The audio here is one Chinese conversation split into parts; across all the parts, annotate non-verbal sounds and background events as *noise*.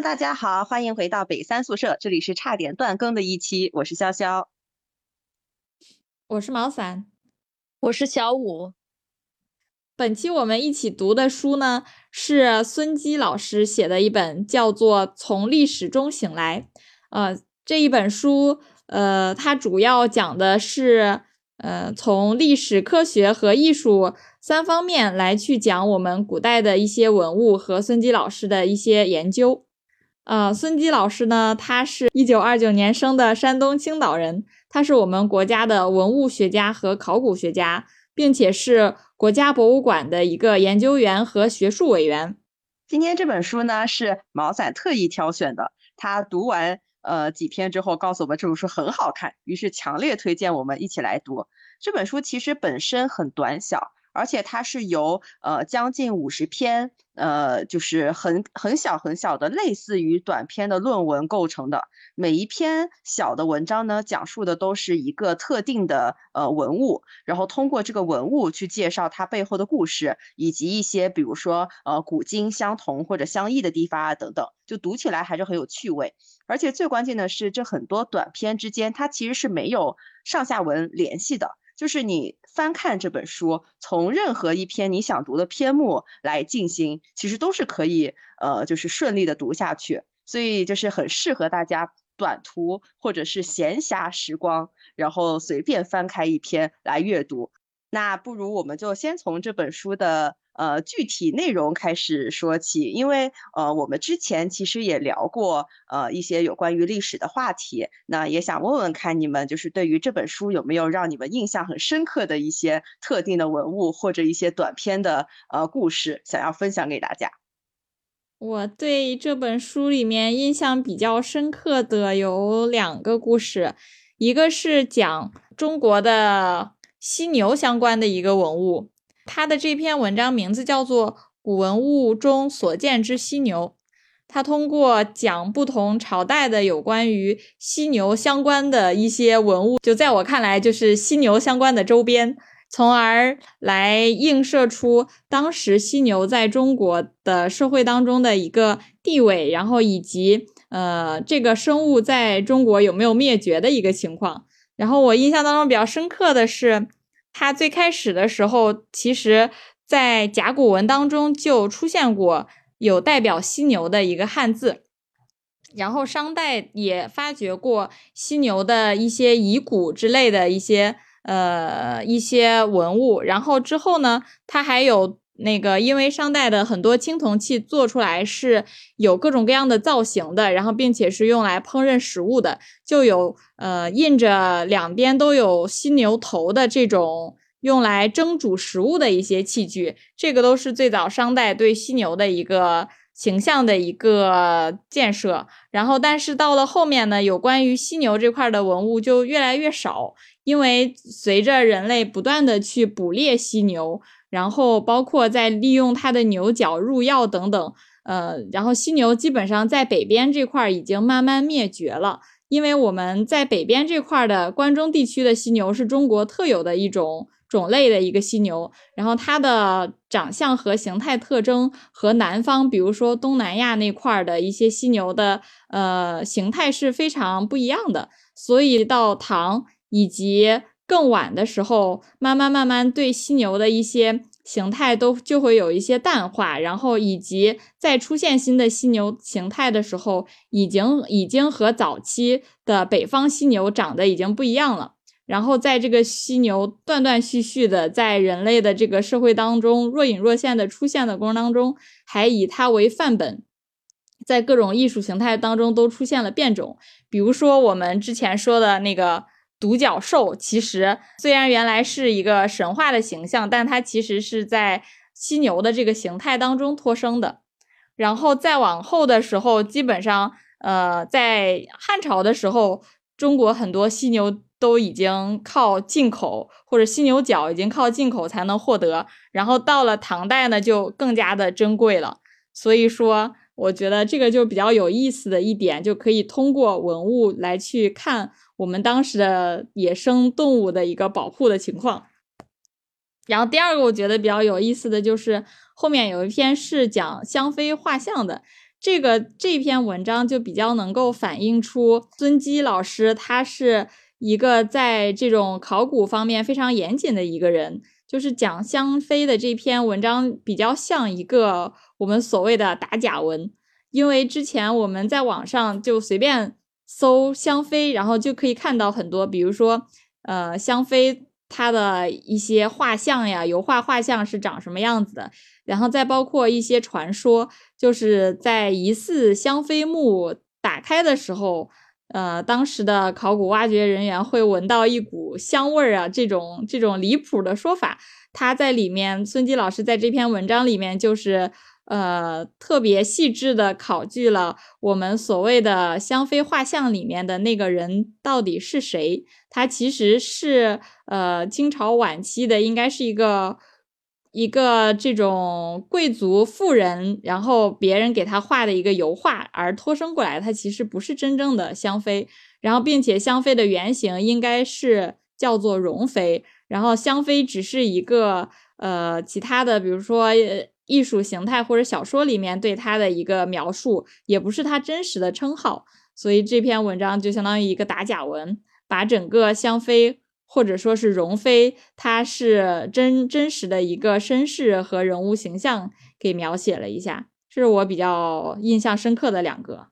Hello，大家好，欢迎回到北三宿舍，这里是差点断更的一期，我是潇潇，我是毛伞，我是小五。本期我们一起读的书呢，是孙基老师写的一本，叫做《从历史中醒来》。呃，这一本书，呃，它主要讲的是，呃，从历史、科学和艺术。三方面来去讲我们古代的一些文物和孙基老师的一些研究。呃，孙基老师呢，他是一九二九年生的山东青岛人，他是我们国家的文物学家和考古学家，并且是国家博物馆的一个研究员和学术委员。今天这本书呢是毛仔特意挑选的，他读完呃几篇之后告诉我们这本书很好看，于是强烈推荐我们一起来读这本书。其实本身很短小。而且它是由呃将近五十篇，呃就是很很小很小的类似于短篇的论文构成的。每一篇小的文章呢，讲述的都是一个特定的呃文物，然后通过这个文物去介绍它背后的故事，以及一些比如说呃古今相同或者相异的地方啊等等，就读起来还是很有趣味。而且最关键的是，这很多短篇之间它其实是没有上下文联系的。就是你翻看这本书，从任何一篇你想读的篇目来进行，其实都是可以，呃，就是顺利的读下去。所以就是很适合大家短途或者是闲暇时光，然后随便翻开一篇来阅读。那不如我们就先从这本书的。呃，具体内容开始说起，因为呃，我们之前其实也聊过呃一些有关于历史的话题，那也想问问看你们，就是对于这本书有没有让你们印象很深刻的一些特定的文物或者一些短篇的呃故事，想要分享给大家。我对这本书里面印象比较深刻的有两个故事，一个是讲中国的犀牛相关的一个文物。他的这篇文章名字叫做《古文物中所见之犀牛》，他通过讲不同朝代的有关于犀牛相关的一些文物，就在我看来就是犀牛相关的周边，从而来映射出当时犀牛在中国的社会当中的一个地位，然后以及呃这个生物在中国有没有灭绝的一个情况。然后我印象当中比较深刻的是。它最开始的时候，其实，在甲骨文当中就出现过有代表犀牛的一个汉字，然后商代也发掘过犀牛的一些遗骨之类的一些呃一些文物，然后之后呢，它还有。那个，因为商代的很多青铜器做出来是有各种各样的造型的，然后并且是用来烹饪食物的，就有呃印着两边都有犀牛头的这种用来蒸煮食物的一些器具，这个都是最早商代对犀牛的一个形象的一个建设。然后，但是到了后面呢，有关于犀牛这块的文物就越来越少，因为随着人类不断的去捕猎犀牛。然后包括在利用它的牛角入药等等，呃，然后犀牛基本上在北边这块已经慢慢灭绝了，因为我们在北边这块的关中地区的犀牛是中国特有的一种种类的一个犀牛，然后它的长相和形态特征和南方，比如说东南亚那块的一些犀牛的呃形态是非常不一样的，所以到唐以及。更晚的时候，慢慢慢慢对犀牛的一些形态都就会有一些淡化，然后以及在出现新的犀牛形态的时候，已经已经和早期的北方犀牛长得已经不一样了。然后在这个犀牛断断续续的在人类的这个社会当中若隐若现的出现的过程当中，还以它为范本，在各种艺术形态当中都出现了变种。比如说我们之前说的那个。独角兽其实虽然原来是一个神话的形象，但它其实是在犀牛的这个形态当中托生的。然后再往后的时候，基本上，呃，在汉朝的时候，中国很多犀牛都已经靠进口，或者犀牛角已经靠进口才能获得。然后到了唐代呢，就更加的珍贵了。所以说，我觉得这个就比较有意思的一点，就可以通过文物来去看。我们当时的野生动物的一个保护的情况，然后第二个我觉得比较有意思的就是后面有一篇是讲香妃画像的，这个这篇文章就比较能够反映出孙基老师他是一个在这种考古方面非常严谨的一个人。就是讲香妃的这篇文章比较像一个我们所谓的打假文，因为之前我们在网上就随便搜香妃，然后就可以看到很多，比如说呃香妃她的一些画像呀，油画画像是长什么样子的，然后再包括一些传说，就是在疑似香妃墓打开的时候。呃，当时的考古挖掘人员会闻到一股香味儿啊，这种这种离谱的说法，他在里面，孙基老师在这篇文章里面就是呃特别细致的考据了我们所谓的香妃画像里面的那个人到底是谁，他其实是呃清朝晚期的，应该是一个。一个这种贵族富人，然后别人给他画的一个油画而托生过来，他其实不是真正的香妃，然后并且香妃的原型应该是叫做容妃，然后香妃只是一个呃其他的，比如说艺术形态或者小说里面对他的一个描述，也不是他真实的称号，所以这篇文章就相当于一个打假文，把整个香妃。或者说是容妃，她是真真实的一个身世和人物形象给描写了一下，这是我比较印象深刻的两个。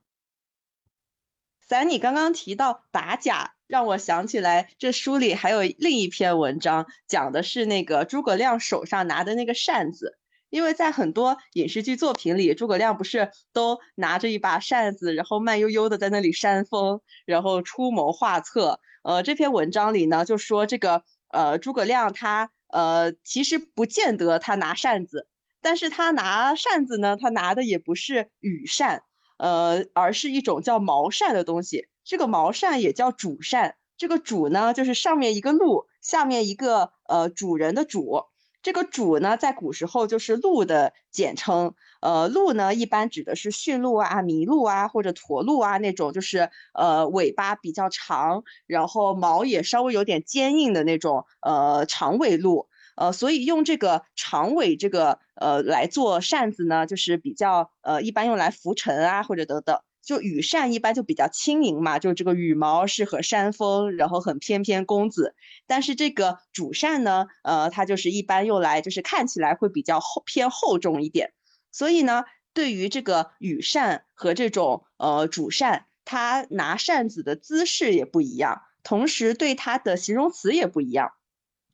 咱你刚刚提到打假，让我想起来这书里还有另一篇文章，讲的是那个诸葛亮手上拿的那个扇子，因为在很多影视剧作品里，诸葛亮不是都拿着一把扇子，然后慢悠悠的在那里扇风，然后出谋划策。呃，这篇文章里呢，就说这个呃，诸葛亮他呃，其实不见得他拿扇子，但是他拿扇子呢，他拿的也不是羽扇，呃，而是一种叫毛扇的东西。这个毛扇也叫主扇，这个主呢，就是上面一个鹿，下面一个呃主人的主。这个主呢，在古时候就是鹿的简称。呃，鹿呢，一般指的是驯鹿啊、麋鹿啊或者驼鹿啊那种，就是呃尾巴比较长，然后毛也稍微有点坚硬的那种呃长尾鹿。呃，所以用这个长尾这个呃来做扇子呢，就是比较呃一般用来拂尘啊或者等等。就羽扇一般就比较轻盈嘛，就这个羽毛适合扇风，然后很翩翩公子。但是这个主扇呢，呃，它就是一般用来就是看起来会比较厚偏厚重一点。所以呢，对于这个羽扇和这种呃主扇，它拿扇子的姿势也不一样，同时对它的形容词也不一样。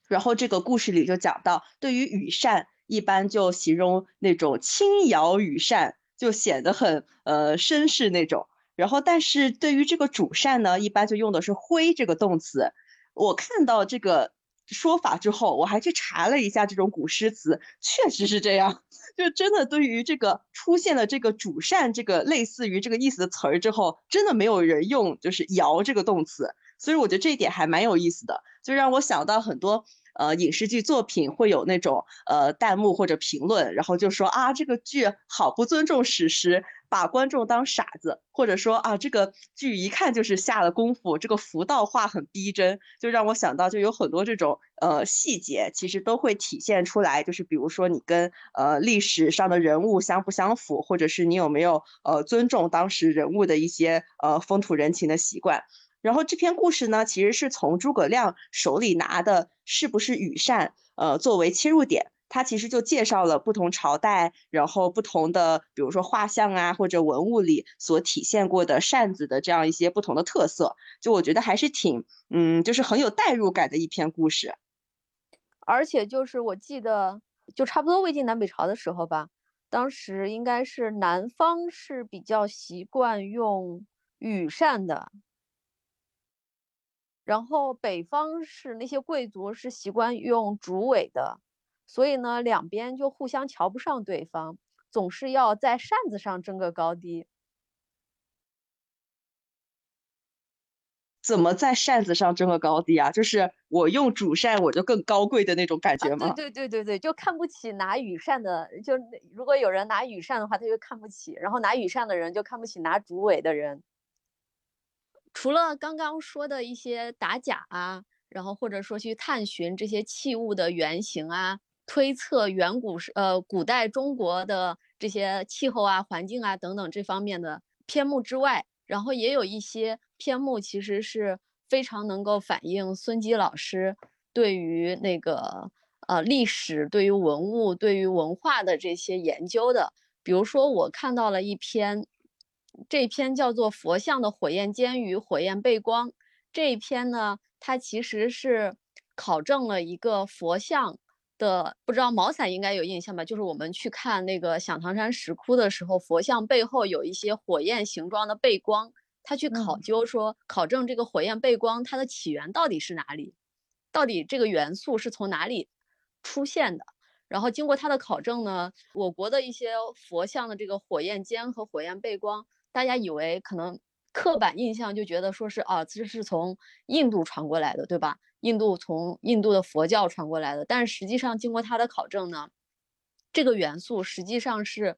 然后这个故事里就讲到，对于羽扇，一般就形容那种轻摇羽扇。就显得很呃绅士那种，然后但是对于这个主扇呢，一般就用的是挥这个动词。我看到这个说法之后，我还去查了一下这种古诗词，确实是这样。*laughs* 就真的对于这个出现了这个主扇这个类似于这个意思的词儿之后，真的没有人用就是摇这个动词，所以我觉得这一点还蛮有意思的，就让我想到很多。呃，影视剧作品会有那种呃弹幕或者评论，然后就说啊，这个剧好不尊重史实，把观众当傻子，或者说啊，这个剧一看就是下了功夫，这个服道画很逼真，就让我想到就有很多这种呃细节，其实都会体现出来，就是比如说你跟呃历史上的人物相不相符，或者是你有没有呃尊重当时人物的一些呃风土人情的习惯。然后这篇故事呢，其实是从诸葛亮手里拿的是不是羽扇，呃，作为切入点，他其实就介绍了不同朝代，然后不同的，比如说画像啊或者文物里所体现过的扇子的这样一些不同的特色，就我觉得还是挺，嗯，就是很有代入感的一篇故事。而且就是我记得，就差不多魏晋南北朝的时候吧，当时应该是南方是比较习惯用羽扇的。然后北方是那些贵族是习惯用竹尾的，所以呢，两边就互相瞧不上对方，总是要在扇子上争个高低。怎么在扇子上争个高低啊？就是我用主扇，我就更高贵的那种感觉吗？对对对对对，就看不起拿羽扇的，就如果有人拿羽扇的话，他就看不起，然后拿羽扇的人就看不起拿竹尾的人。除了刚刚说的一些打假啊，然后或者说去探寻这些器物的原型啊，推测远古时呃古代中国的这些气候啊、环境啊等等这方面的篇目之外，然后也有一些篇目其实是非常能够反映孙基老师对于那个呃历史、对于文物、对于文化的这些研究的。比如说，我看到了一篇，这篇叫做《佛像的火焰煎与火焰背光》这一篇呢，它其实是考证了一个佛像的，不知道毛伞应该有印象吧？就是我们去看那个响堂山石窟的时候，佛像背后有一些火焰形状的背光，他去考究说，考证这个火焰背光它的起源到底是哪里，到底这个元素是从哪里出现的。然后经过他的考证呢，我国的一些佛像的这个火焰尖和火焰背光，大家以为可能刻板印象就觉得说是啊，这是从印度传过来的，对吧？印度从印度的佛教传过来的，但实际上经过他的考证呢，这个元素实际上是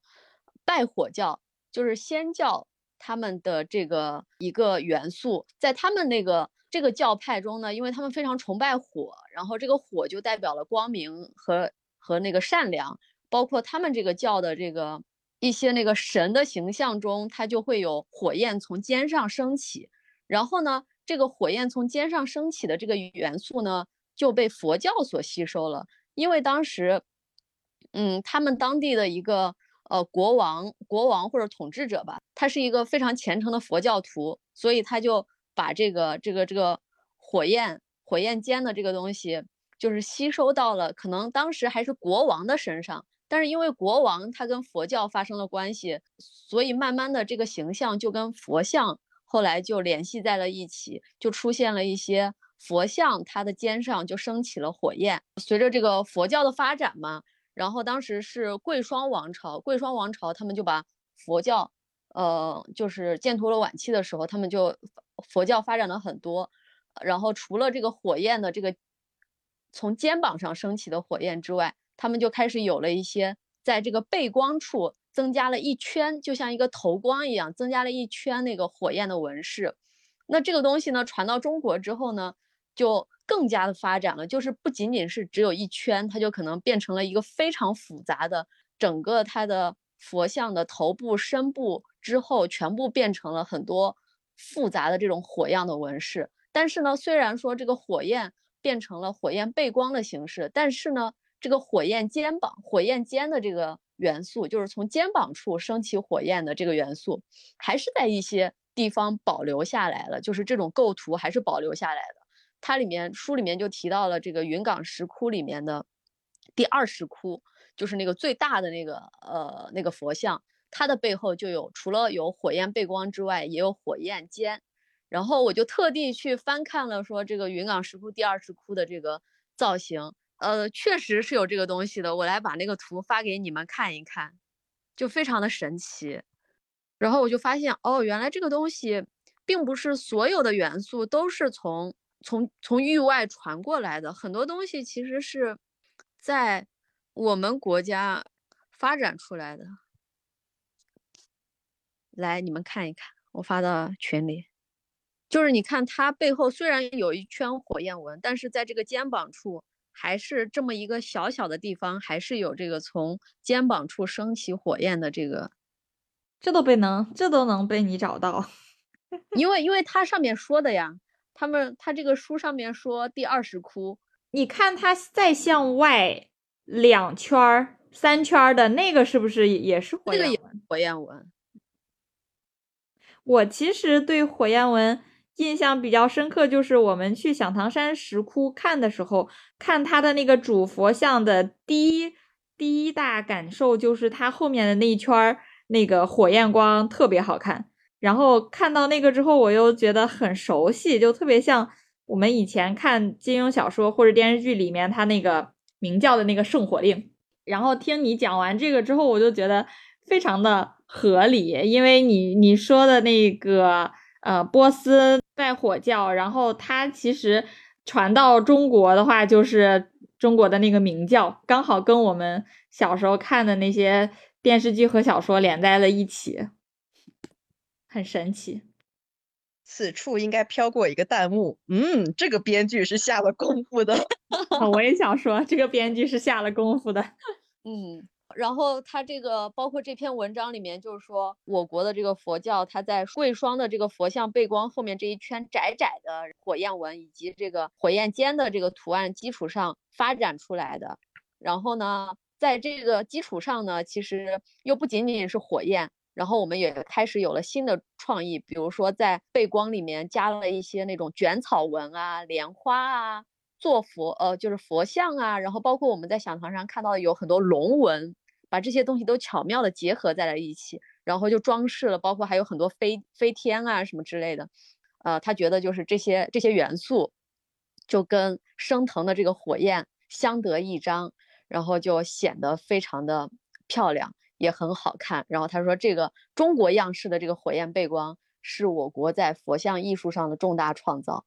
拜火教，就是仙教他们的这个一个元素，在他们那个这个教派中呢，因为他们非常崇拜火，然后这个火就代表了光明和。和那个善良，包括他们这个教的这个一些那个神的形象中，它就会有火焰从肩上升起。然后呢，这个火焰从肩上升起的这个元素呢，就被佛教所吸收了。因为当时，嗯，他们当地的一个呃国王，国王或者统治者吧，他是一个非常虔诚的佛教徒，所以他就把这个这个这个火焰火焰尖的这个东西。就是吸收到了，可能当时还是国王的身上，但是因为国王他跟佛教发生了关系，所以慢慢的这个形象就跟佛像后来就联系在了一起，就出现了一些佛像，它的肩上就升起了火焰。随着这个佛教的发展嘛，然后当时是贵霜王朝，贵霜王朝他们就把佛教，呃，就是建图了晚期的时候，他们就佛教发展了很多，然后除了这个火焰的这个。从肩膀上升起的火焰之外，他们就开始有了一些在这个背光处增加了一圈，就像一个头光一样，增加了一圈那个火焰的纹饰。那这个东西呢，传到中国之后呢，就更加的发展了，就是不仅仅是只有一圈，它就可能变成了一个非常复杂的，整个它的佛像的头部、身部之后，全部变成了很多复杂的这种火样的纹饰。但是呢，虽然说这个火焰，变成了火焰背光的形式，但是呢，这个火焰肩膀、火焰肩的这个元素，就是从肩膀处升起火焰的这个元素，还是在一些地方保留下来了，就是这种构图还是保留下来的。它里面书里面就提到了这个云冈石窟里面的第二石窟，就是那个最大的那个呃那个佛像，它的背后就有除了有火焰背光之外，也有火焰肩。然后我就特地去翻看了，说这个云冈石窟第二石窟的这个造型，呃，确实是有这个东西的。我来把那个图发给你们看一看，就非常的神奇。然后我就发现，哦，原来这个东西并不是所有的元素都是从从从域外传过来的，很多东西其实是在我们国家发展出来的。来，你们看一看，我发到群里。就是你看它背后虽然有一圈火焰纹，但是在这个肩膀处还是这么一个小小的地方，还是有这个从肩膀处升起火焰的这个，这都被能，这都能被你找到，*laughs* 因为因为它上面说的呀，他们他这个书上面说第二十窟，你看它再向外两圈儿、三圈儿的那个是不是也是火焰纹？火焰纹。我其实对火焰纹。印象比较深刻，就是我们去响堂山石窟看的时候，看它的那个主佛像的第一第一大感受，就是它后面的那一圈那个火焰光特别好看。然后看到那个之后，我又觉得很熟悉，就特别像我们以前看金庸小说或者电视剧里面他那个明教的那个圣火令。然后听你讲完这个之后，我就觉得非常的合理，因为你你说的那个。呃，波斯拜火教，然后它其实传到中国的话，就是中国的那个明教，刚好跟我们小时候看的那些电视剧和小说连在了一起，很神奇。此处应该飘过一个弹幕，嗯，这个编剧是下了功夫的。*laughs* 我也想说，这个编剧是下了功夫的。嗯。然后他这个包括这篇文章里面，就是说我国的这个佛教，它在贵霜的这个佛像背光后面这一圈窄窄的火焰纹，以及这个火焰尖的这个图案基础上发展出来的。然后呢，在这个基础上呢，其实又不仅仅是火焰，然后我们也开始有了新的创意，比如说在背光里面加了一些那种卷草纹啊、莲花啊，做佛呃就是佛像啊，然后包括我们在讲堂上看到的有很多龙纹。把这些东西都巧妙的结合在了一起，然后就装饰了，包括还有很多飞飞天啊什么之类的，呃，他觉得就是这些这些元素，就跟升腾的这个火焰相得益彰，然后就显得非常的漂亮，也很好看。然后他说，这个中国样式的这个火焰背光是我国在佛像艺术上的重大创造。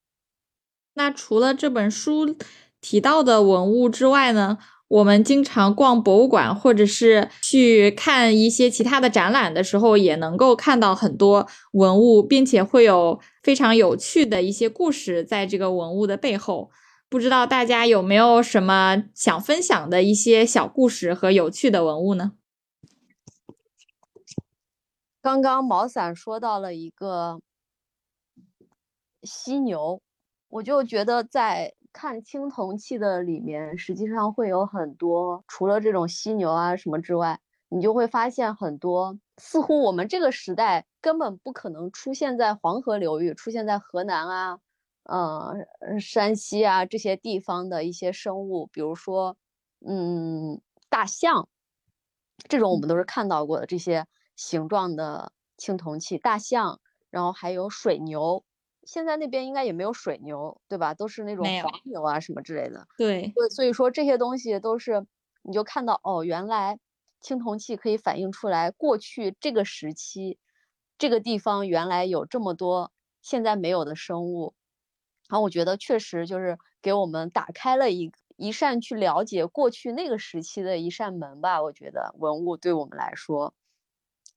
那除了这本书提到的文物之外呢？我们经常逛博物馆，或者是去看一些其他的展览的时候，也能够看到很多文物，并且会有非常有趣的一些故事在这个文物的背后。不知道大家有没有什么想分享的一些小故事和有趣的文物呢？刚刚毛伞说到了一个犀牛，我就觉得在。看青铜器的里面，实际上会有很多，除了这种犀牛啊什么之外，你就会发现很多似乎我们这个时代根本不可能出现在黄河流域、出现在河南啊、嗯山西啊这些地方的一些生物，比如说，嗯，大象，这种我们都是看到过的这些形状的青铜器，大象，然后还有水牛。现在那边应该也没有水牛，对吧？都是那种黄牛啊什么之类的。对，对，所以说这些东西都是，你就看到哦，原来青铜器可以反映出来过去这个时期，这个地方原来有这么多现在没有的生物。然后我觉得确实就是给我们打开了一一扇去了解过去那个时期的一扇门吧。我觉得文物对我们来说，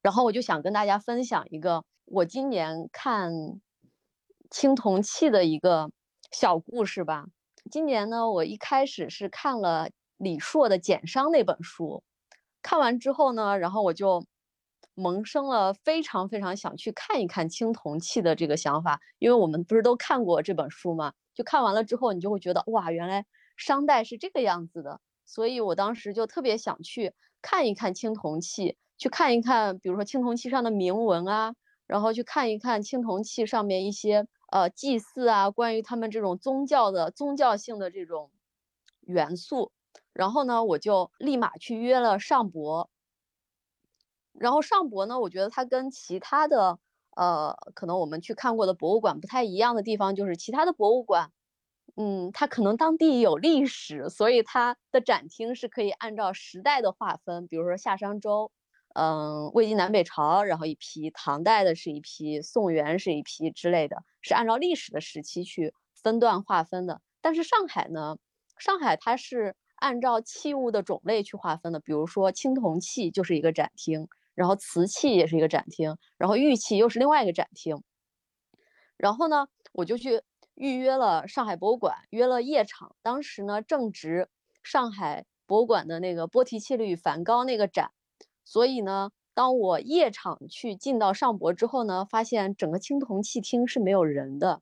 然后我就想跟大家分享一个我今年看。青铜器的一个小故事吧。今年呢，我一开始是看了李硕的《简商》那本书，看完之后呢，然后我就萌生了非常非常想去看一看青铜器的这个想法。因为我们不是都看过这本书吗？就看完了之后，你就会觉得哇，原来商代是这个样子的。所以我当时就特别想去看一看青铜器，去看一看，比如说青铜器上的铭文啊，然后去看一看青铜器上面一些。呃，祭祀啊，关于他们这种宗教的宗教性的这种元素，然后呢，我就立马去约了上博。然后上博呢，我觉得它跟其他的呃，可能我们去看过的博物馆不太一样的地方，就是其他的博物馆，嗯，它可能当地有历史，所以它的展厅是可以按照时代的划分，比如说夏商周。嗯，魏晋南北朝，然后一批唐代的是一批，宋元是一批之类的，是按照历史的时期去分段划分的。但是上海呢，上海它是按照器物的种类去划分的，比如说青铜器就是一个展厅，然后瓷器也是一个展厅，然后玉器又是另外一个展厅。然后呢，我就去预约了上海博物馆，约了夜场。当时呢，正值上海博物馆的那个波提切利与梵高那个展。所以呢，当我夜场去进到上博之后呢，发现整个青铜器厅是没有人的，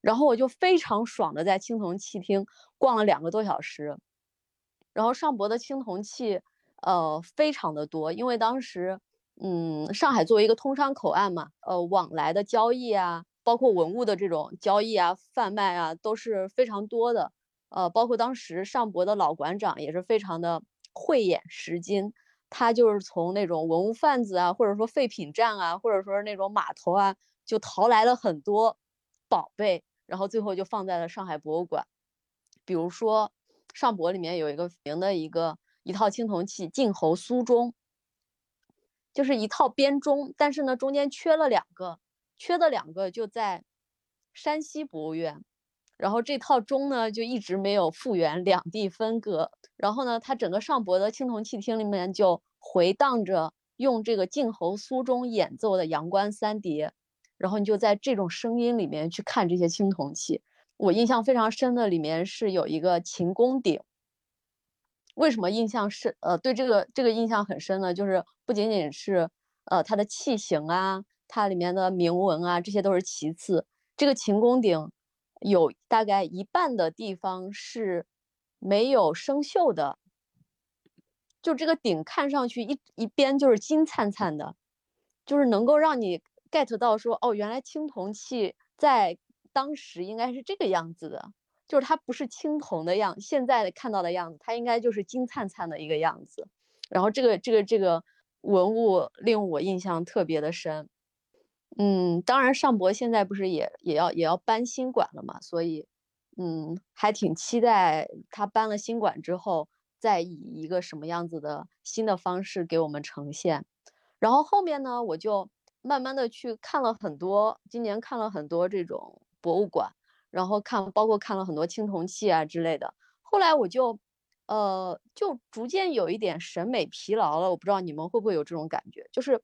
然后我就非常爽的在青铜器厅逛了两个多小时，然后上博的青铜器，呃，非常的多，因为当时，嗯，上海作为一个通商口岸嘛，呃，往来的交易啊，包括文物的这种交易啊、贩卖啊，都是非常多的，呃，包括当时上博的老馆长也是非常的慧眼识金。他就是从那种文物贩子啊，或者说废品站啊，或者说是那种码头啊，就淘来了很多宝贝，然后最后就放在了上海博物馆。比如说上博里面有一个名的一个一套青铜器晋侯苏钟，就是一套编钟，但是呢中间缺了两个，缺的两个就在山西博物院。然后这套钟呢，就一直没有复原，两地分割。然后呢，它整个上博的青铜器厅里面就回荡着用这个晋侯苏钟演奏的《阳关三叠》，然后你就在这种声音里面去看这些青铜器，我印象非常深的里面是有一个秦公鼎。为什么印象深？呃，对这个这个印象很深呢？就是不仅仅是呃它的器型啊，它里面的铭文啊，这些都是其次。这个秦公鼎有大概一半的地方是没有生锈的，就这个鼎看上去一一边就是金灿灿的，就是能够让你 get 到说，哦，原来青铜器在当时应该是这个样子的。就是它不是青铜的样，现在看到的样子，它应该就是金灿灿的一个样子。然后这个这个这个文物令我印象特别的深。嗯，当然上博现在不是也也要也要搬新馆了嘛，所以嗯还挺期待他搬了新馆之后，再以一个什么样子的新的方式给我们呈现。然后后面呢，我就慢慢的去看了很多，今年看了很多这种博物馆。然后看，包括看了很多青铜器啊之类的。后来我就，呃，就逐渐有一点审美疲劳了。我不知道你们会不会有这种感觉？就是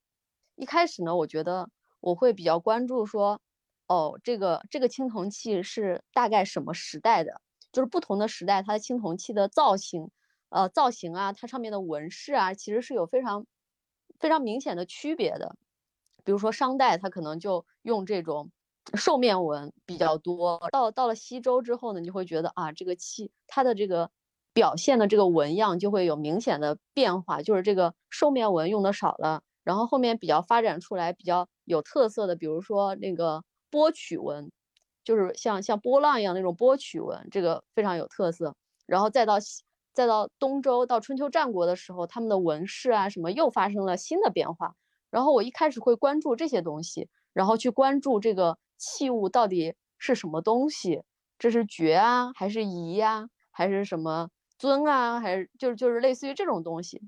一开始呢，我觉得我会比较关注说，哦，这个这个青铜器是大概什么时代的？就是不同的时代，它的青铜器的造型，呃，造型啊，它上面的纹饰啊，其实是有非常非常明显的区别的。比如说商代，它可能就用这种。兽面纹比较多，到到了西周之后呢，你就会觉得啊，这个器它的这个表现的这个纹样就会有明显的变化，就是这个兽面纹用的少了，然后后面比较发展出来比较有特色的，比如说那个波曲纹，就是像像波浪一样那种波曲纹，这个非常有特色。然后再到再到东周到春秋战国的时候，他们的纹饰啊什么又发生了新的变化。然后我一开始会关注这些东西，然后去关注这个。器物到底是什么东西？这是爵啊，还是仪呀，还是什么尊啊？还是就是就是类似于这种东西。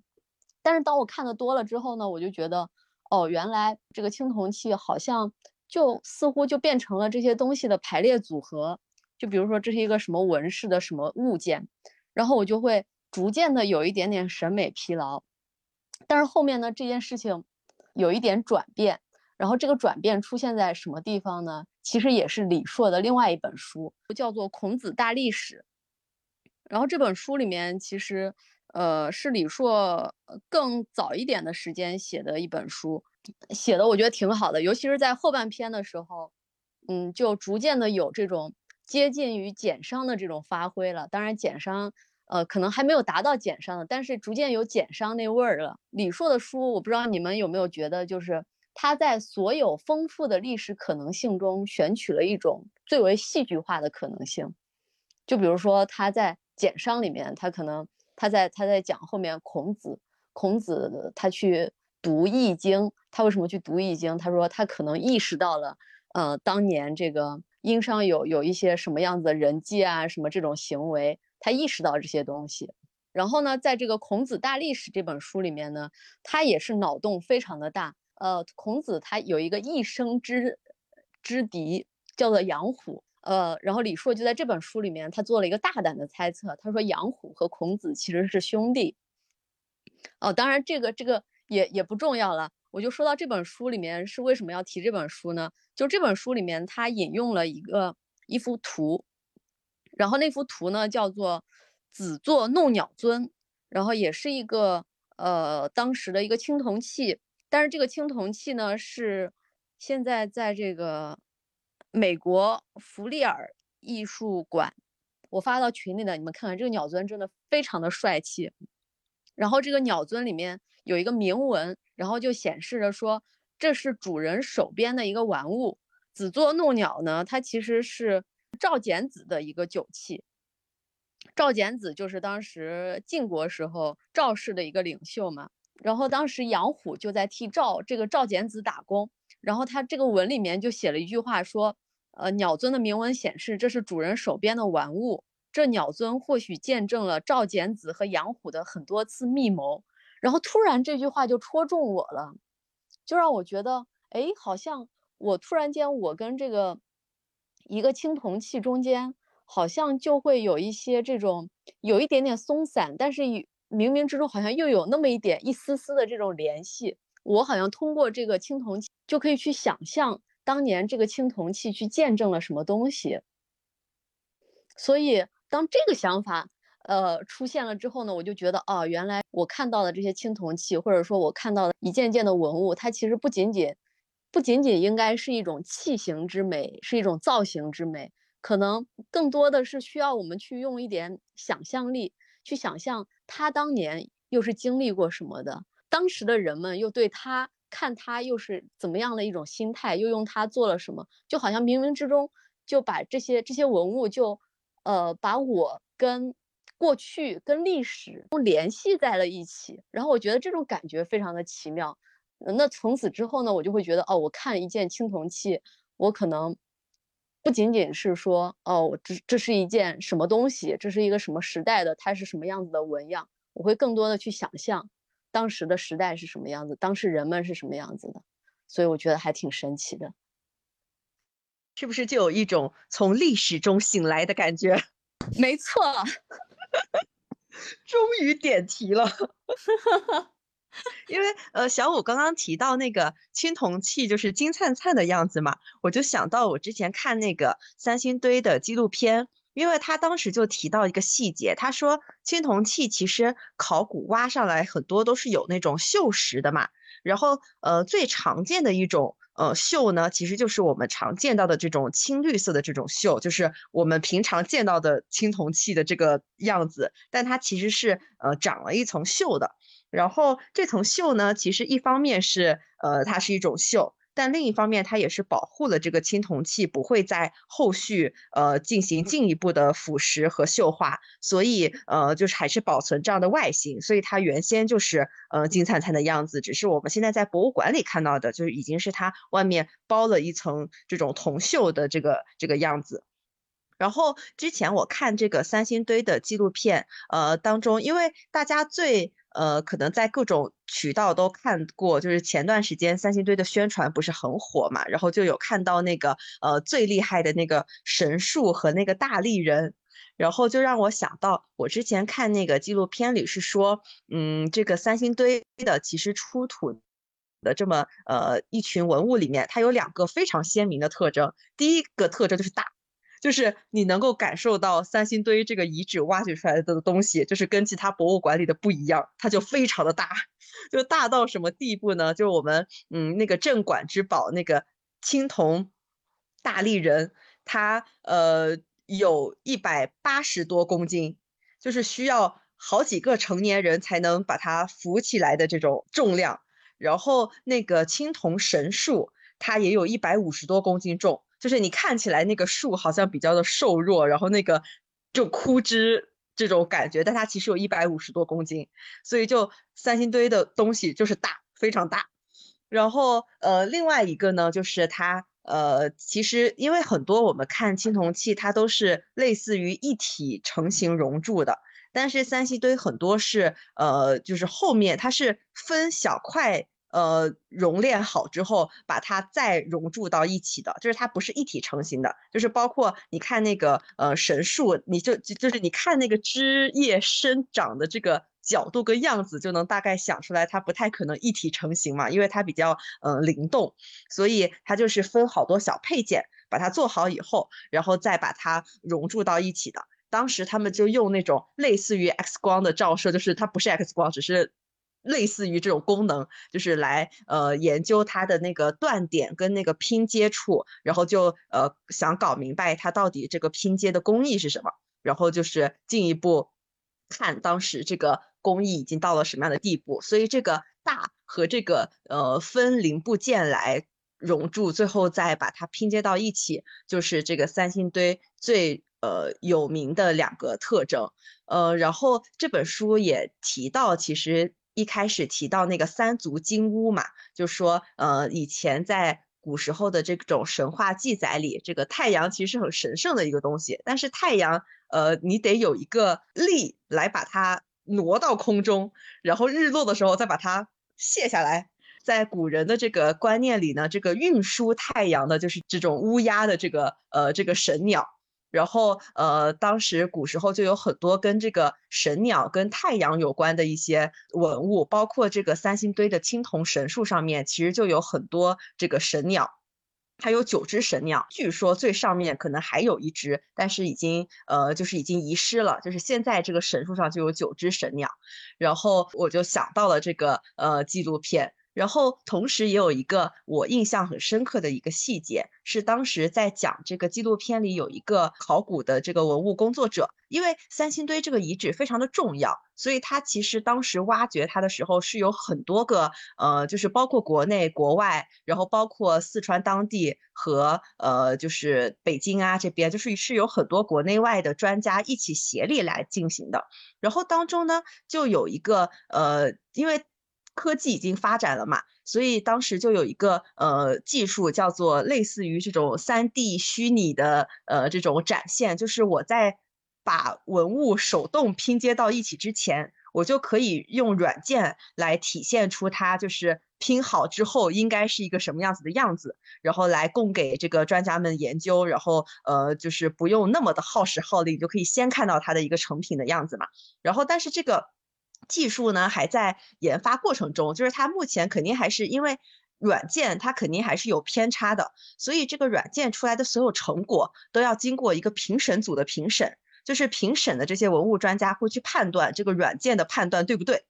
但是当我看的多了之后呢，我就觉得，哦，原来这个青铜器好像就似乎就变成了这些东西的排列组合。就比如说这是一个什么纹饰的什么物件，然后我就会逐渐的有一点点审美疲劳。但是后面呢，这件事情有一点转变。然后这个转变出现在什么地方呢？其实也是李硕的另外一本书，叫做《孔子大历史》。然后这本书里面其实，呃，是李硕更早一点的时间写的一本书，写的我觉得挺好的。尤其是在后半篇的时候，嗯，就逐渐的有这种接近于简商的这种发挥了。当然，简商，呃，可能还没有达到简商的，但是逐渐有简商那味儿了。李硕的书，我不知道你们有没有觉得，就是。他在所有丰富的历史可能性中选取了一种最为戏剧化的可能性，就比如说他在简商里面，他可能他在他在讲后面孔子，孔子他去读易经，他为什么去读易经？他说他可能意识到了，呃，当年这个殷商有有一些什么样子的人际啊，什么这种行为，他意识到这些东西。然后呢，在这个《孔子大历史》这本书里面呢，他也是脑洞非常的大。呃，孔子他有一个一生之之敌，叫做杨虎。呃，然后李硕就在这本书里面，他做了一个大胆的猜测，他说杨虎和孔子其实是兄弟。哦，当然这个这个也也不重要了，我就说到这本书里面是为什么要提这本书呢？就这本书里面他引用了一个一幅图，然后那幅图呢叫做子作弄鸟尊，然后也是一个呃当时的一个青铜器。但是这个青铜器呢，是现在在这个美国弗利尔艺术馆，我发到群里的，你们看看这个鸟尊真的非常的帅气。然后这个鸟尊里面有一个铭文，然后就显示着说这是主人手边的一个玩物。子作弄鸟呢，它其实是赵简子的一个酒器。赵简子就是当时晋国时候赵氏的一个领袖嘛。然后当时杨虎就在替赵这个赵简子打工，然后他这个文里面就写了一句话说，呃，鸟尊的铭文显示这是主人手边的玩物，这鸟尊或许见证了赵简子和杨虎的很多次密谋。然后突然这句话就戳中我了，就让我觉得，哎，好像我突然间我跟这个一个青铜器中间好像就会有一些这种有一点点松散，但是冥冥之中好像又有那么一点一丝丝的这种联系，我好像通过这个青铜器就可以去想象当年这个青铜器去见证了什么东西。所以当这个想法呃出现了之后呢，我就觉得哦，原来我看到的这些青铜器，或者说我看到的一件件的文物，它其实不仅仅不仅仅应该是一种器形之美，是一种造型之美，可能更多的是需要我们去用一点想象力去想象他当年又是经历过什么的，当时的人们又对他看他又是怎么样的一种心态，又用他做了什么，就好像冥冥之中就把这些这些文物就。呃，把我跟过去、跟历史都联系在了一起，然后我觉得这种感觉非常的奇妙。那从此之后呢，我就会觉得，哦，我看一件青铜器，我可能不仅仅是说，哦，这这是一件什么东西，这是一个什么时代的，它是什么样子的纹样，我会更多的去想象当时的时代是什么样子，当时人们是什么样子的，所以我觉得还挺神奇的。是不是就有一种从历史中醒来的感觉？*laughs* 没错，终于点题了。*laughs* 因为呃，小五刚刚提到那个青铜器就是金灿灿的样子嘛，我就想到我之前看那个三星堆的纪录片，因为他当时就提到一个细节，他说青铜器其实考古挖上来很多都是有那种锈蚀的嘛，然后呃，最常见的一种。呃，锈呢，其实就是我们常见到的这种青绿色的这种锈，就是我们平常见到的青铜器的这个样子，但它其实是呃长了一层锈的。然后这层锈呢，其实一方面是呃它是一种锈。但另一方面，它也是保护了这个青铜器不会在后续呃进行进一步的腐蚀和锈化，所以呃就是还是保存这样的外形，所以它原先就是呃金灿灿的样子，只是我们现在在博物馆里看到的，就是已经是它外面包了一层这种铜锈的这个这个样子。然后之前我看这个三星堆的纪录片，呃当中，因为大家最呃，可能在各种渠道都看过，就是前段时间三星堆的宣传不是很火嘛，然后就有看到那个呃最厉害的那个神树和那个大力人，然后就让我想到我之前看那个纪录片里是说，嗯，这个三星堆的其实出土的这么呃一群文物里面，它有两个非常鲜明的特征，第一个特征就是大。就是你能够感受到三星堆这个遗址挖掘出来的东西，就是跟其他博物馆里的不一样，它就非常的大，就大到什么地步呢？就是我们嗯那个镇馆之宝那个青铜大力人，它呃有一百八十多公斤，就是需要好几个成年人才能把它扶起来的这种重量。然后那个青铜神树，它也有一百五十多公斤重。就是你看起来那个树好像比较的瘦弱，然后那个就枯枝这种感觉，但它其实有一百五十多公斤，所以就三星堆的东西就是大，非常大。然后呃，另外一个呢，就是它呃，其实因为很多我们看青铜器，它都是类似于一体成型熔铸的，但是三星堆很多是呃，就是后面它是分小块。呃，熔炼好之后，把它再熔铸到一起的，就是它不是一体成型的，就是包括你看那个呃神树，你就就是你看那个枝叶生长的这个角度跟样子，就能大概想出来，它不太可能一体成型嘛，因为它比较呃灵动，所以它就是分好多小配件，把它做好以后，然后再把它熔铸到一起的。当时他们就用那种类似于 X 光的照射，就是它不是 X 光，只是。类似于这种功能，就是来呃研究它的那个断点跟那个拼接处，然后就呃想搞明白它到底这个拼接的工艺是什么，然后就是进一步看当时这个工艺已经到了什么样的地步。所以这个大和这个呃分零部件来熔铸，最后再把它拼接到一起，就是这个三星堆最呃有名的两个特征。呃，然后这本书也提到，其实。一开始提到那个三足金乌嘛，就说呃以前在古时候的这种神话记载里，这个太阳其实是很神圣的一个东西，但是太阳呃你得有一个力来把它挪到空中，然后日落的时候再把它卸下来。在古人的这个观念里呢，这个运输太阳的就是这种乌鸦的这个呃这个神鸟。然后，呃，当时古时候就有很多跟这个神鸟、跟太阳有关的一些文物，包括这个三星堆的青铜神树上面，其实就有很多这个神鸟。它有九只神鸟，据说最上面可能还有一只，但是已经呃就是已经遗失了。就是现在这个神树上就有九只神鸟，然后我就想到了这个呃纪录片。然后同时也有一个我印象很深刻的一个细节，是当时在讲这个纪录片里有一个考古的这个文物工作者，因为三星堆这个遗址非常的重要，所以他其实当时挖掘它的时候是有很多个呃，就是包括国内国外，然后包括四川当地和呃就是北京啊这边，就是是有很多国内外的专家一起协力来进行的。然后当中呢就有一个呃，因为。科技已经发展了嘛，所以当时就有一个呃技术叫做类似于这种三 D 虚拟的呃这种展现，就是我在把文物手动拼接到一起之前，我就可以用软件来体现出它就是拼好之后应该是一个什么样子的样子，然后来供给这个专家们研究，然后呃就是不用那么的耗时耗力，就可以先看到它的一个成品的样子嘛。然后但是这个。技术呢还在研发过程中，就是它目前肯定还是因为软件它肯定还是有偏差的，所以这个软件出来的所有成果都要经过一个评审组的评审，就是评审的这些文物专家会去判断这个软件的判断对不对。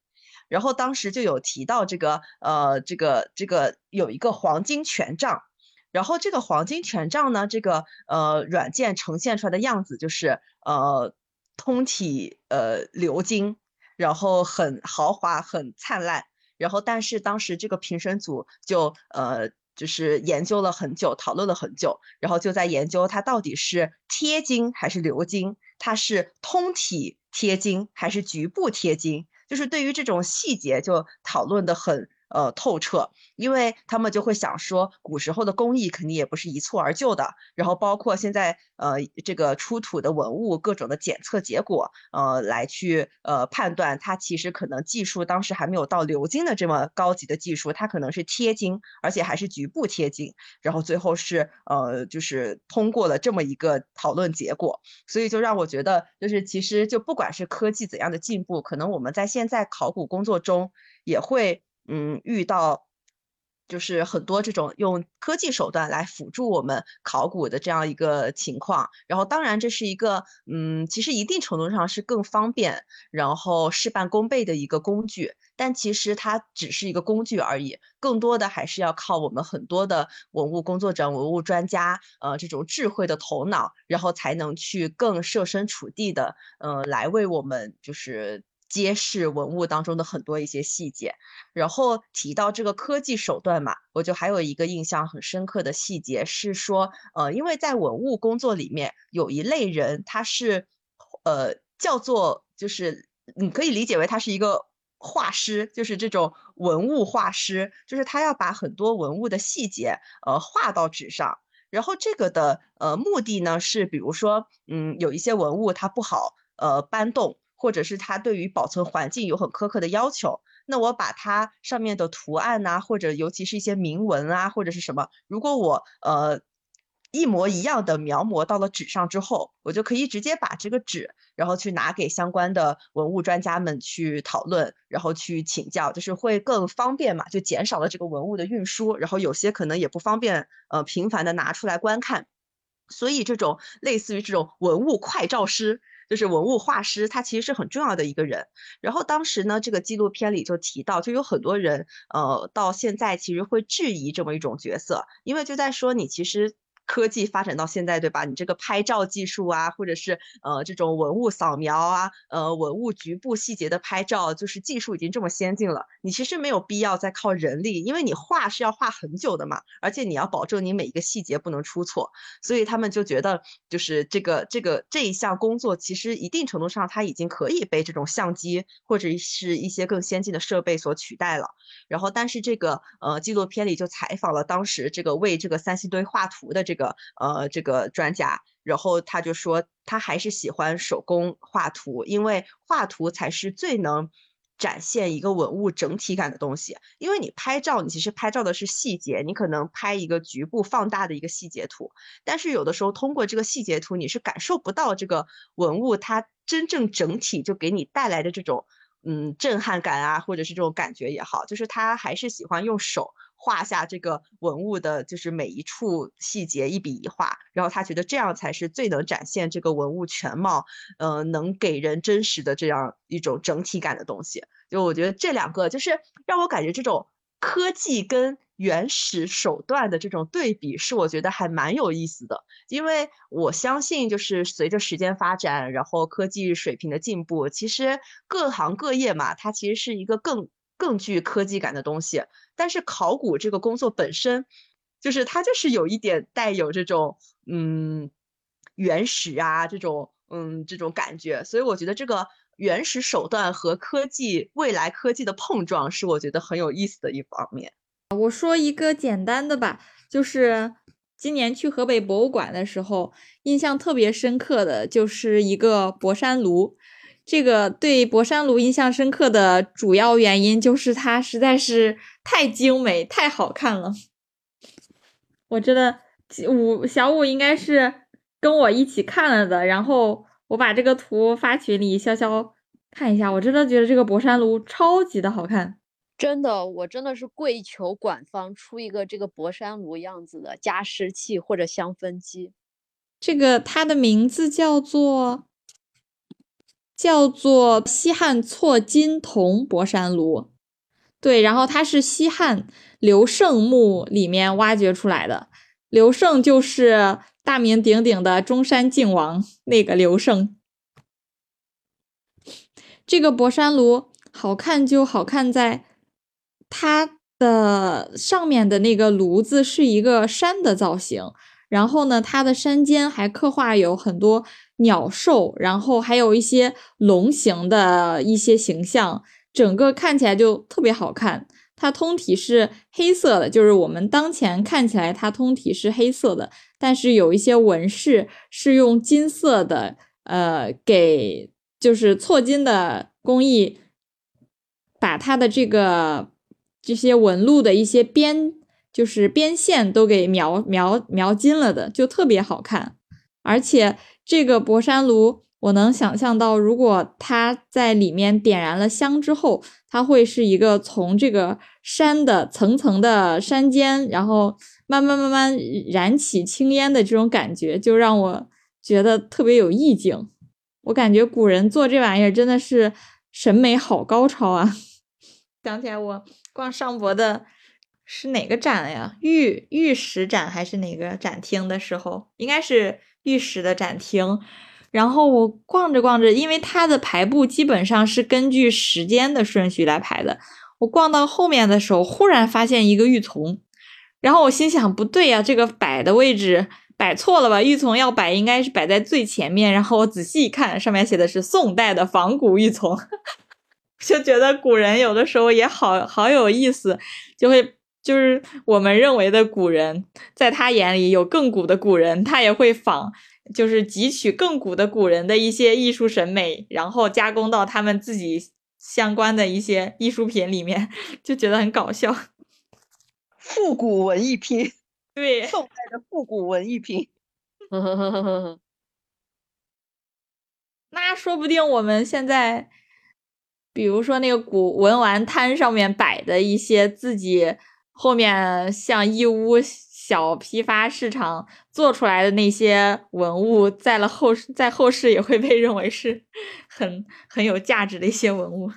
然后当时就有提到这个呃这个这个有一个黄金权杖，然后这个黄金权杖呢这个呃软件呈现出来的样子就是呃通体呃鎏金。然后很豪华，很灿烂。然后，但是当时这个评审组就呃，就是研究了很久，讨论了很久，然后就在研究它到底是贴金还是鎏金，它是通体贴金还是局部贴金，就是对于这种细节就讨论的很。呃，透彻，因为他们就会想说，古时候的工艺肯定也不是一蹴而就的，然后包括现在呃这个出土的文物各种的检测结果，呃来去呃判断它其实可能技术当时还没有到鎏金的这么高级的技术，它可能是贴金，而且还是局部贴金，然后最后是呃就是通过了这么一个讨论结果，所以就让我觉得，就是其实就不管是科技怎样的进步，可能我们在现在考古工作中也会。嗯，遇到就是很多这种用科技手段来辅助我们考古的这样一个情况，然后当然这是一个嗯，其实一定程度上是更方便，然后事半功倍的一个工具，但其实它只是一个工具而已，更多的还是要靠我们很多的文物工作者、文物专家，呃，这种智慧的头脑，然后才能去更设身处地的，呃，来为我们就是。揭示文物当中的很多一些细节，然后提到这个科技手段嘛，我就还有一个印象很深刻的细节是说，呃，因为在文物工作里面有一类人，他是，呃，叫做就是你可以理解为他是一个画师，就是这种文物画师，就是他要把很多文物的细节，呃，画到纸上，然后这个的呃目的呢是，比如说，嗯，有一些文物它不好，呃，搬动。或者是它对于保存环境有很苛刻的要求，那我把它上面的图案呐，或者尤其是一些铭文啊，或者是什么，如果我呃一模一样的描摹到了纸上之后，我就可以直接把这个纸，然后去拿给相关的文物专家们去讨论，然后去请教，就是会更方便嘛，就减少了这个文物的运输，然后有些可能也不方便呃频繁的拿出来观看，所以这种类似于这种文物快照师。就是文物画师，他其实是很重要的一个人。然后当时呢，这个纪录片里就提到，就有很多人，呃，到现在其实会质疑这么一种角色，因为就在说你其实。科技发展到现在，对吧？你这个拍照技术啊，或者是呃这种文物扫描啊，呃文物局部细节的拍照，就是技术已经这么先进了，你其实没有必要再靠人力，因为你画是要画很久的嘛，而且你要保证你每一个细节不能出错，所以他们就觉得就是这个这个这一项工作，其实一定程度上它已经可以被这种相机或者是一些更先进的设备所取代了。然后，但是这个呃纪录片里就采访了当时这个为这个三星堆画图的这个呃这个专家，然后他就说他还是喜欢手工画图，因为画图才是最能展现一个文物整体感的东西。因为你拍照，你其实拍照的是细节，你可能拍一个局部放大的一个细节图，但是有的时候通过这个细节图，你是感受不到这个文物它真正整体就给你带来的这种。嗯，震撼感啊，或者是这种感觉也好，就是他还是喜欢用手画下这个文物的，就是每一处细节一笔一画，然后他觉得这样才是最能展现这个文物全貌，呃，能给人真实的这样一种整体感的东西。就我觉得这两个，就是让我感觉这种科技跟原始手段的这种对比，是我觉得还蛮有意思的。因为我相信，就是随着时间发展，然后科技水平的进步，其实各行各业嘛，它其实是一个更。更具科技感的东西，但是考古这个工作本身，就是它就是有一点带有这种嗯原始啊这种嗯这种感觉，所以我觉得这个原始手段和科技未来科技的碰撞是我觉得很有意思的一方面。我说一个简单的吧，就是今年去河北博物馆的时候，印象特别深刻的就是一个博山炉。这个对博山炉印象深刻的主要原因就是它实在是太精美、太好看了。我真的五小五应该是跟我一起看了的，然后我把这个图发群里，潇潇看一下。我真的觉得这个博山炉超级的好看，真的，我真的是跪求馆方出一个这个博山炉样子的加湿器或者香氛机。这个它的名字叫做。叫做西汉错金铜博山炉，对，然后它是西汉刘胜墓里面挖掘出来的。刘胜就是大名鼎鼎的中山靖王那个刘胜。这个博山炉好看就好看在它的上面的那个炉子是一个山的造型，然后呢，它的山尖还刻画有很多。鸟兽，然后还有一些龙形的一些形象，整个看起来就特别好看。它通体是黑色的，就是我们当前看起来它通体是黑色的，但是有一些纹饰是用金色的，呃，给就是错金的工艺，把它的这个这些纹路的一些边，就是边线都给描描描金了的，就特别好看，而且。这个博山炉，我能想象到，如果它在里面点燃了香之后，它会是一个从这个山的层层的山间，然后慢慢慢慢燃起青烟的这种感觉，就让我觉得特别有意境。我感觉古人做这玩意儿真的是审美好高超啊！*laughs* 想起来我逛上博的是哪个展呀？玉玉石展还是哪个展厅的时候，应该是。玉石的展厅，然后我逛着逛着，因为它的排布基本上是根据时间的顺序来排的。我逛到后面的时候，忽然发现一个玉琮，然后我心想不对呀，这个摆的位置摆错了吧？玉琮要摆应该是摆在最前面。然后我仔细一看，上面写的是宋代的仿古玉琮，*laughs* 就觉得古人有的时候也好好有意思，就会。就是我们认为的古人，在他眼里有更古的古人，他也会仿，就是汲取更古的古人的一些艺术审美，然后加工到他们自己相关的一些艺术品里面，*laughs* 就觉得很搞笑。复古文艺品，*laughs* 对，宋代的复古文艺品。*laughs* 那说不定我们现在，比如说那个古文玩摊上面摆的一些自己。后面像义乌小批发市场做出来的那些文物，在了后在后世也会被认为是很很有价值的一些文物。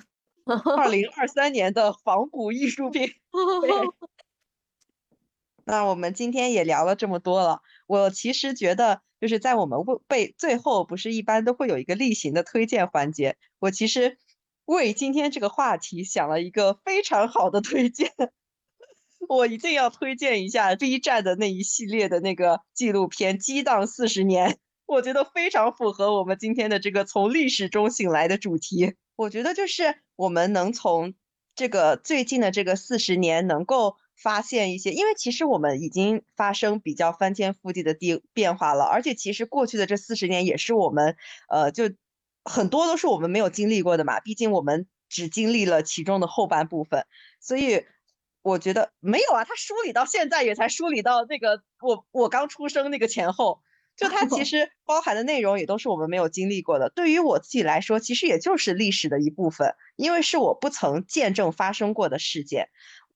二零二三年的仿古艺术品。*laughs* 那我们今天也聊了这么多了，我其实觉得就是在我们为被最后不是一般都会有一个例行的推荐环节，我其实为今天这个话题想了一个非常好的推荐。*laughs* 我一定要推荐一下 B 站的那一系列的那个纪录片《激荡四十年》，*laughs* 我觉得非常符合我们今天的这个从历史中醒来的主题。我觉得就是我们能从这个最近的这个四十年，能够发现一些，因为其实我们已经发生比较翻天覆地的地变化了，而且其实过去的这四十年也是我们，呃，就很多都是我们没有经历过的嘛，毕竟我们只经历了其中的后半部分，所以。我觉得没有啊，他梳理到现在也才梳理到那个我我刚出生那个前后，就他其 *laughs* 实包含的内容也都是我们没有经历过的。对于我自己来说，其实也就是历史的一部分，因为是我不曾见证发生过的事件。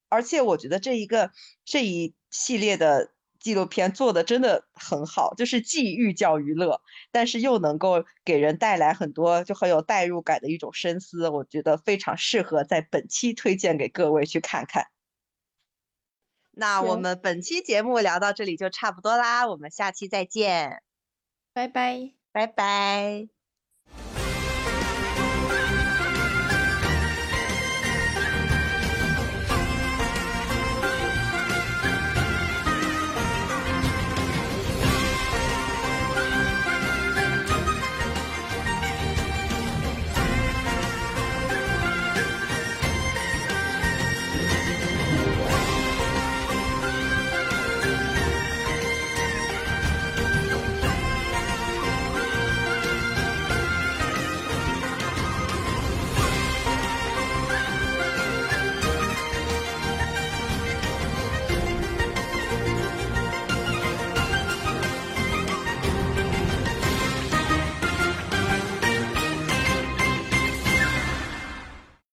而且我觉得这一个这一系列的纪录片做的真的很好，就是既寓教于乐，但是又能够给人带来很多就很有代入感的一种深思，我觉得非常适合在本期推荐给各位去看看。那我们本期节目聊到这里就差不多啦，我们下期再见，拜拜。拜拜。